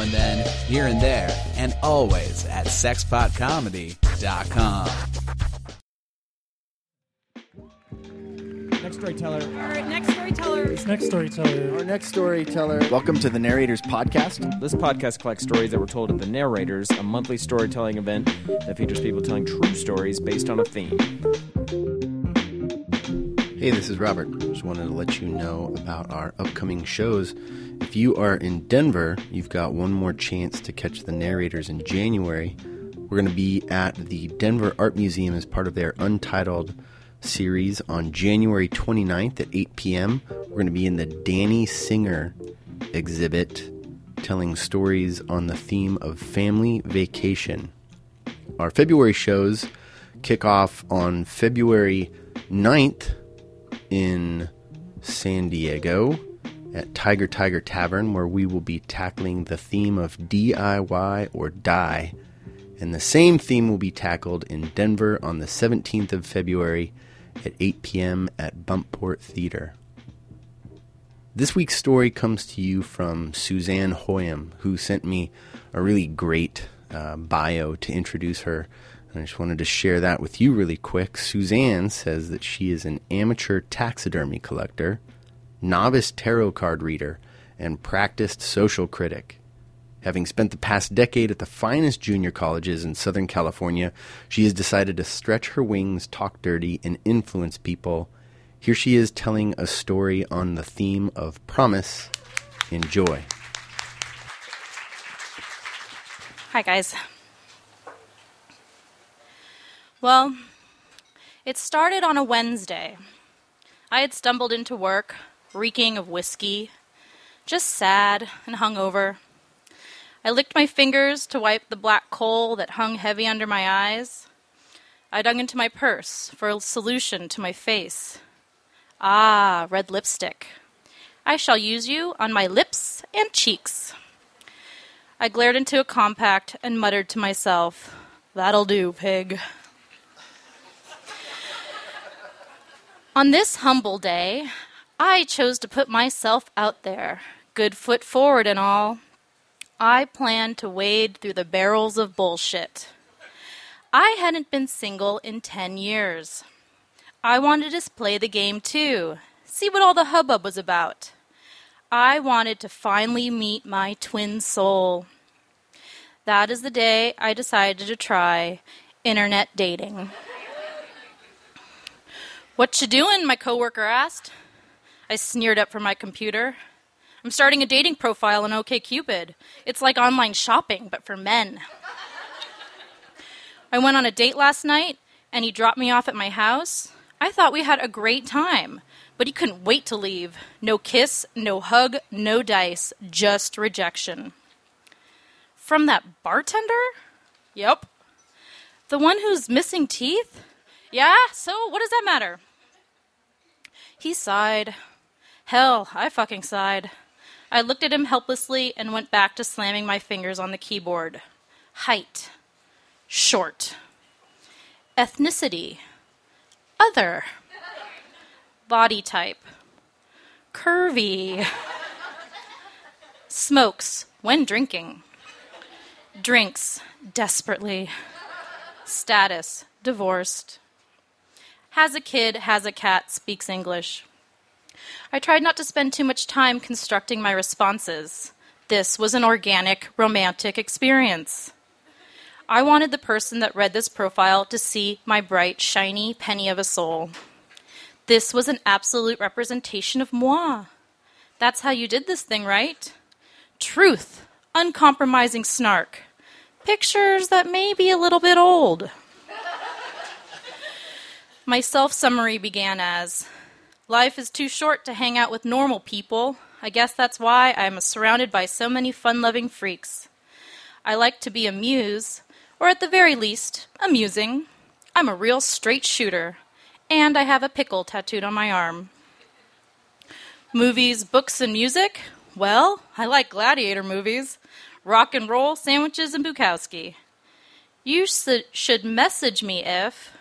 now and then, here and there, and always at sexpotcomedy.com. Next storyteller. All right, next storyteller. Next storyteller. Our next storyteller. Welcome to the Narrators Podcast. This podcast collects stories that were told at the Narrators, a monthly storytelling event that features people telling true stories based on a theme. Hey, this is Robert. Just wanted to let you know about our upcoming shows. If you are in Denver, you've got one more chance to catch the Narrators in January. We're going to be at the Denver Art Museum as part of their Untitled series on January 29th at 8 p.m. We're going to be in the Danny Singer exhibit telling stories on the theme of family vacation. Our February shows kick off on February 9th in San Diego at Tiger Tiger Tavern, where we will be tackling the theme of DIY or die. And the same theme will be tackled in Denver on the 17th of February at 8 p.m. at Buntport Theater. This week's story comes to you from Suzanne Hoyem, who sent me a really great uh, bio to introduce her. And I just wanted to share that with you really quick. Suzanne says that she is an amateur taxidermy collector, novice tarot card reader, and practiced social critic. Having spent the past decade at the finest junior colleges in Southern California, she has decided to stretch her wings, talk dirty, and influence people. Here she is telling a story on the theme of promise. Enjoy. Hi, guys. Well, it started on a Wednesday. I had stumbled into work, reeking of whiskey, just sad and hungover. I licked my fingers to wipe the black kohl that hung heavy under my eyes. I dug into my purse for a solution to my face. Ah, red lipstick. I shall use you on my lips and cheeks. I glared into a compact and muttered to myself, That'll do, pig. On this humble day, I chose to put myself out there, good foot forward and all. I planned to wade through the barrels of bullshit. I hadn't been single in 10 years. I wanted to play the game too, see what all the hubbub was about. I wanted to finally meet my twin soul. That is the day I decided to try internet dating. What you doing? my coworker asked. I sneered up from my computer. I'm starting a dating profile on OkCupid. It's like online shopping, but for men. I went on a date last night, and he dropped me off at my house. I thought we had a great time, but he couldn't wait to leave. No kiss, no hug, no dice, just rejection. From that bartender? Yep. The one who's missing teeth? Yeah, so what does that matter? He sighed. Hell, I fucking sighed. I looked at him helplessly and went back to slamming my fingers on the keyboard. Height. Short. Ethnicity. Other. Body type. Curvy. Smokes when drinking. Drinks desperately. Status divorced. Has a kid, has a cat, speaks English. I tried not to spend too much time constructing my responses. This was an organic, romantic experience. I wanted the person that read this profile to see my bright, shiny penny of a soul. This was an absolute representation of moi. That's how you did this thing, right? Truth, uncompromising snark, pictures that may be a little bit old. My self summary began as Life is too short to hang out with normal people. I guess that's why I'm surrounded by so many fun loving freaks. I like to be amused, or at the very least, amusing. I'm a real straight shooter, and I have a pickle tattooed on my arm. Movies, books, and music? Well, I like gladiator movies, rock and roll, sandwiches, and Bukowski. You should message me if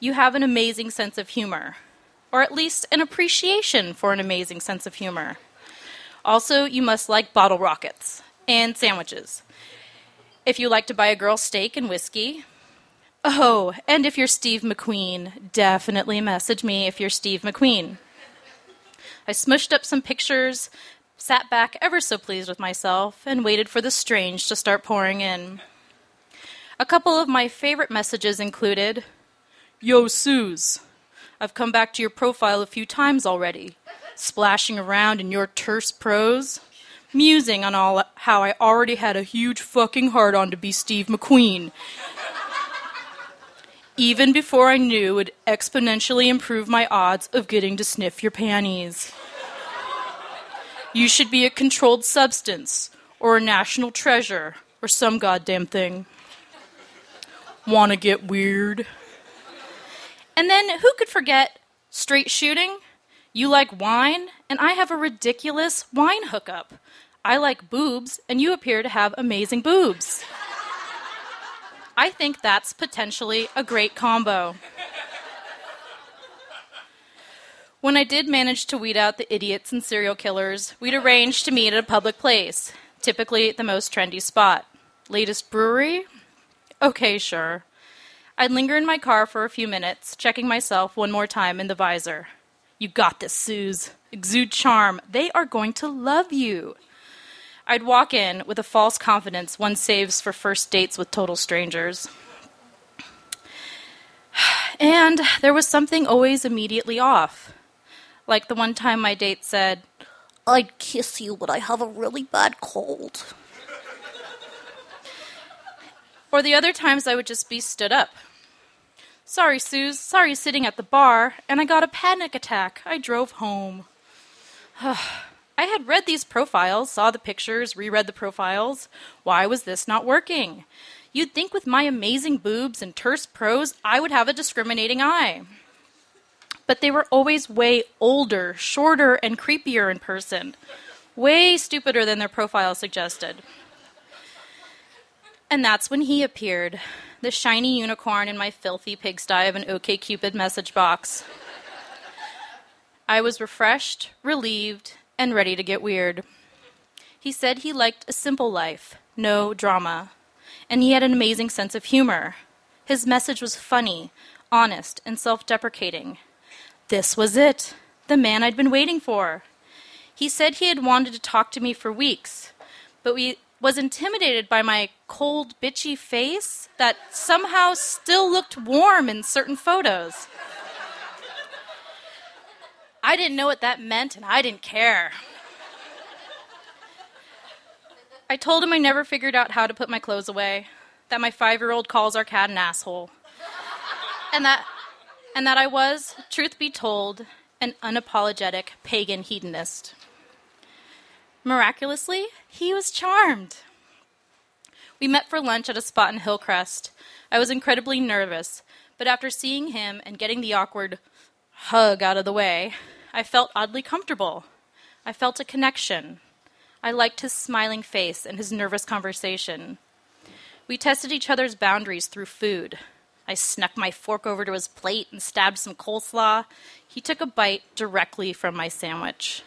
you have an amazing sense of humor, or at least an appreciation for an amazing sense of humor. Also, you must like bottle rockets and sandwiches. If you like to buy a girl steak and whiskey. Oh, and if you're Steve McQueen, definitely message me if you're Steve McQueen. I smushed up some pictures, sat back ever so pleased with myself, and waited for the strange to start pouring in. A couple of my favorite messages included Yo, Suze, I've come back to your profile a few times already, splashing around in your terse prose, musing on all how I already had a huge fucking heart on to be Steve McQueen. Even before I knew it would exponentially improve my odds of getting to sniff your panties. You should be a controlled substance, or a national treasure, or some goddamn thing. Wanna get weird? And then who could forget straight shooting? You like wine, and I have a ridiculous wine hookup. I like boobs, and you appear to have amazing boobs. I think that's potentially a great combo. When I did manage to weed out the idiots and serial killers, we'd arrange to meet at a public place, typically the most trendy spot. Latest brewery? Okay, sure. I'd linger in my car for a few minutes, checking myself one more time in the visor. You got this, Suze. Exude charm. They are going to love you. I'd walk in with a false confidence one saves for first dates with total strangers. And there was something always immediately off. Like the one time my date said, I'd kiss you, but I have a really bad cold. Or the other times I would just be stood up. Sorry, Suze. Sorry sitting at the bar, and I got a panic attack. I drove home. I had read these profiles, saw the pictures, reread the profiles. Why was this not working? You'd think with my amazing boobs and terse prose, I would have a discriminating eye. But they were always way older, shorter, and creepier in person. Way stupider than their profile suggested. And that's when he appeared, the shiny unicorn in my filthy pigsty of an OKCupid message box. I was refreshed, relieved, and ready to get weird. He said he liked a simple life, no drama, and he had an amazing sense of humor. His message was funny, honest, and self deprecating. This was it, the man I'd been waiting for. He said he had wanted to talk to me for weeks, but we was intimidated by my cold, bitchy face that somehow still looked warm in certain photos. I didn't know what that meant, and I didn't care. I told him I never figured out how to put my clothes away, that my five year old calls our cat an asshole, and that, and that I was, truth be told, an unapologetic pagan hedonist. Miraculously, he was charmed. We met for lunch at a spot in Hillcrest. I was incredibly nervous, but after seeing him and getting the awkward hug out of the way, I felt oddly comfortable. I felt a connection. I liked his smiling face and his nervous conversation. We tested each other's boundaries through food. I snuck my fork over to his plate and stabbed some coleslaw. He took a bite directly from my sandwich.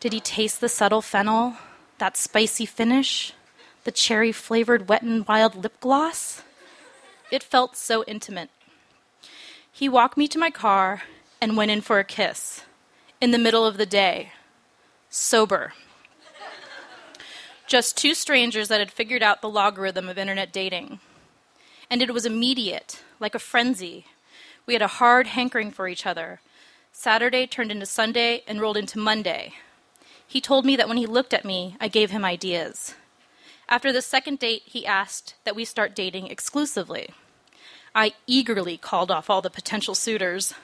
Did he taste the subtle fennel? That spicy finish? The cherry flavored wet and wild lip gloss? It felt so intimate. He walked me to my car and went in for a kiss. In the middle of the day. Sober. Just two strangers that had figured out the logarithm of internet dating. And it was immediate, like a frenzy. We had a hard hankering for each other. Saturday turned into Sunday and rolled into Monday. He told me that when he looked at me, I gave him ideas. After the second date, he asked that we start dating exclusively. I eagerly called off all the potential suitors.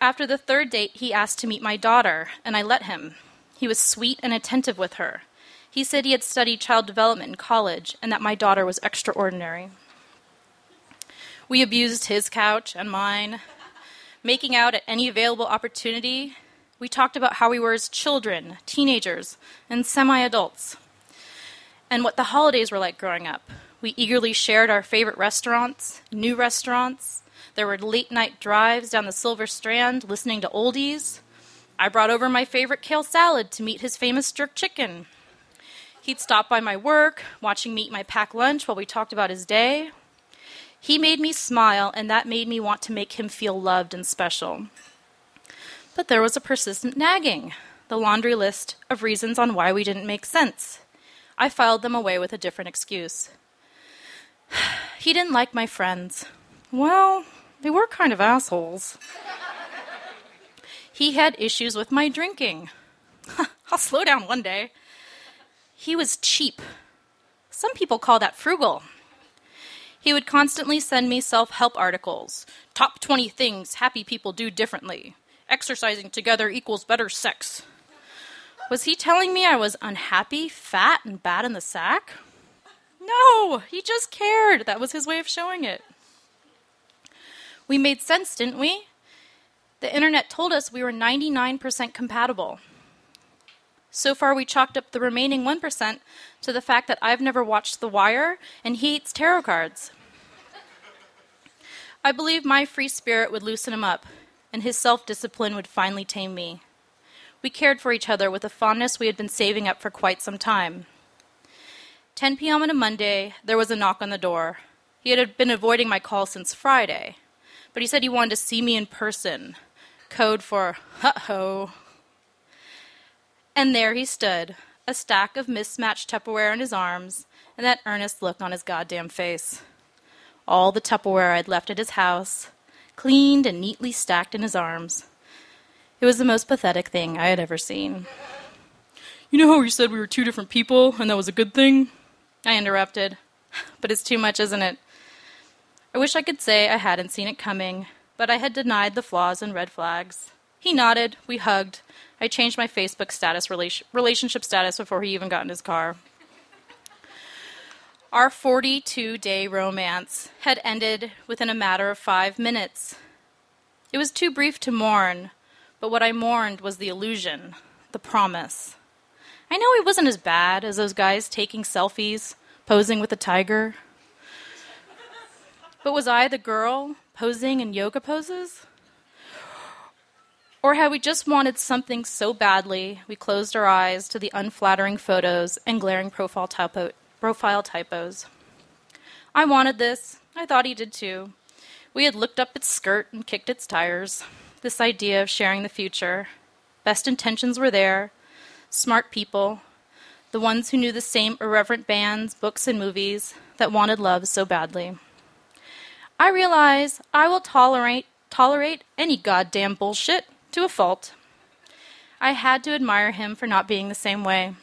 After the third date, he asked to meet my daughter, and I let him. He was sweet and attentive with her. He said he had studied child development in college and that my daughter was extraordinary. We abused his couch and mine, making out at any available opportunity, we talked about how we were as children, teenagers, and semi adults, and what the holidays were like growing up. We eagerly shared our favorite restaurants, new restaurants. There were late night drives down the Silver Strand listening to oldies. I brought over my favorite kale salad to meet his famous jerk chicken. He'd stop by my work, watching me eat my packed lunch while we talked about his day. He made me smile, and that made me want to make him feel loved and special. But there was a persistent nagging the laundry list of reasons on why we didn't make sense. I filed them away with a different excuse. He didn't like my friends. Well, they were kind of assholes. He had issues with my drinking. I'll slow down one day. He was cheap. Some people call that frugal. He would constantly send me self help articles. Top 20 things happy people do differently. Exercising together equals better sex. Was he telling me I was unhappy, fat, and bad in the sack? No, he just cared. That was his way of showing it. We made sense, didn't we? The internet told us we were 99% compatible. So far, we chalked up the remaining 1% to the fact that I've never watched The Wire and he eats tarot cards. I believe my free spirit would loosen him up, and his self discipline would finally tame me. We cared for each other with a fondness we had been saving up for quite some time. 10 p.m. on a Monday, there was a knock on the door. He had been avoiding my call since Friday, but he said he wanted to see me in person. Code for "hut ho." And there he stood, a stack of mismatched Tupperware in his arms, and that earnest look on his goddamn face. All the Tupperware I'd left at his house, cleaned and neatly stacked in his arms. It was the most pathetic thing I had ever seen. You know how you said we were two different people and that was a good thing? I interrupted. But it's too much, isn't it? I wish I could say I hadn't seen it coming, but I had denied the flaws and red flags. He nodded. We hugged. I changed my Facebook status, relationship status, before he even got in his car. Our 42 day romance had ended within a matter of five minutes. It was too brief to mourn, but what I mourned was the illusion, the promise. I know he wasn't as bad as those guys taking selfies, posing with a tiger. But was I the girl posing in yoga poses? Or had we just wanted something so badly we closed our eyes to the unflattering photos and glaring profile, typo- profile typos? I wanted this. I thought he did too. We had looked up its skirt and kicked its tires. This idea of sharing the future. Best intentions were there. Smart people. The ones who knew the same irreverent bands, books, and movies that wanted love so badly. I realize I will tolerate tolerate any goddamn bullshit to a fault. I had to admire him for not being the same way.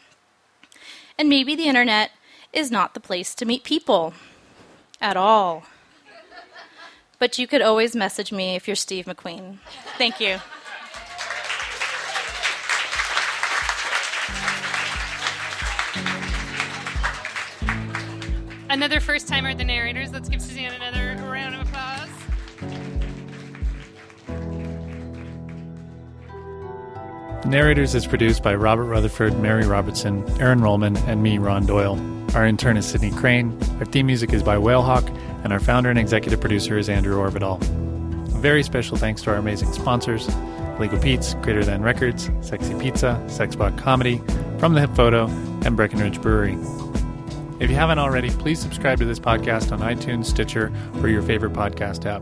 And maybe the internet is not the place to meet people at all. But you could always message me if you're Steve McQueen. Thank you. Another first timer at the narrators. Let's give Suzanne another round of applause. Narrators is produced by Robert Rutherford, Mary Robertson, Aaron Rollman, and me, Ron Doyle. Our intern is Sydney Crane. Our theme music is by Whalehawk, and our founder and executive producer is Andrew Orvedahl. A very special thanks to our amazing sponsors Illegal Pete's, Greater Than Records, Sexy Pizza, Sexpot Comedy, From the Hip Photo, and Breckenridge Brewery. If you haven't already, please subscribe to this podcast on iTunes, Stitcher, or your favorite podcast app.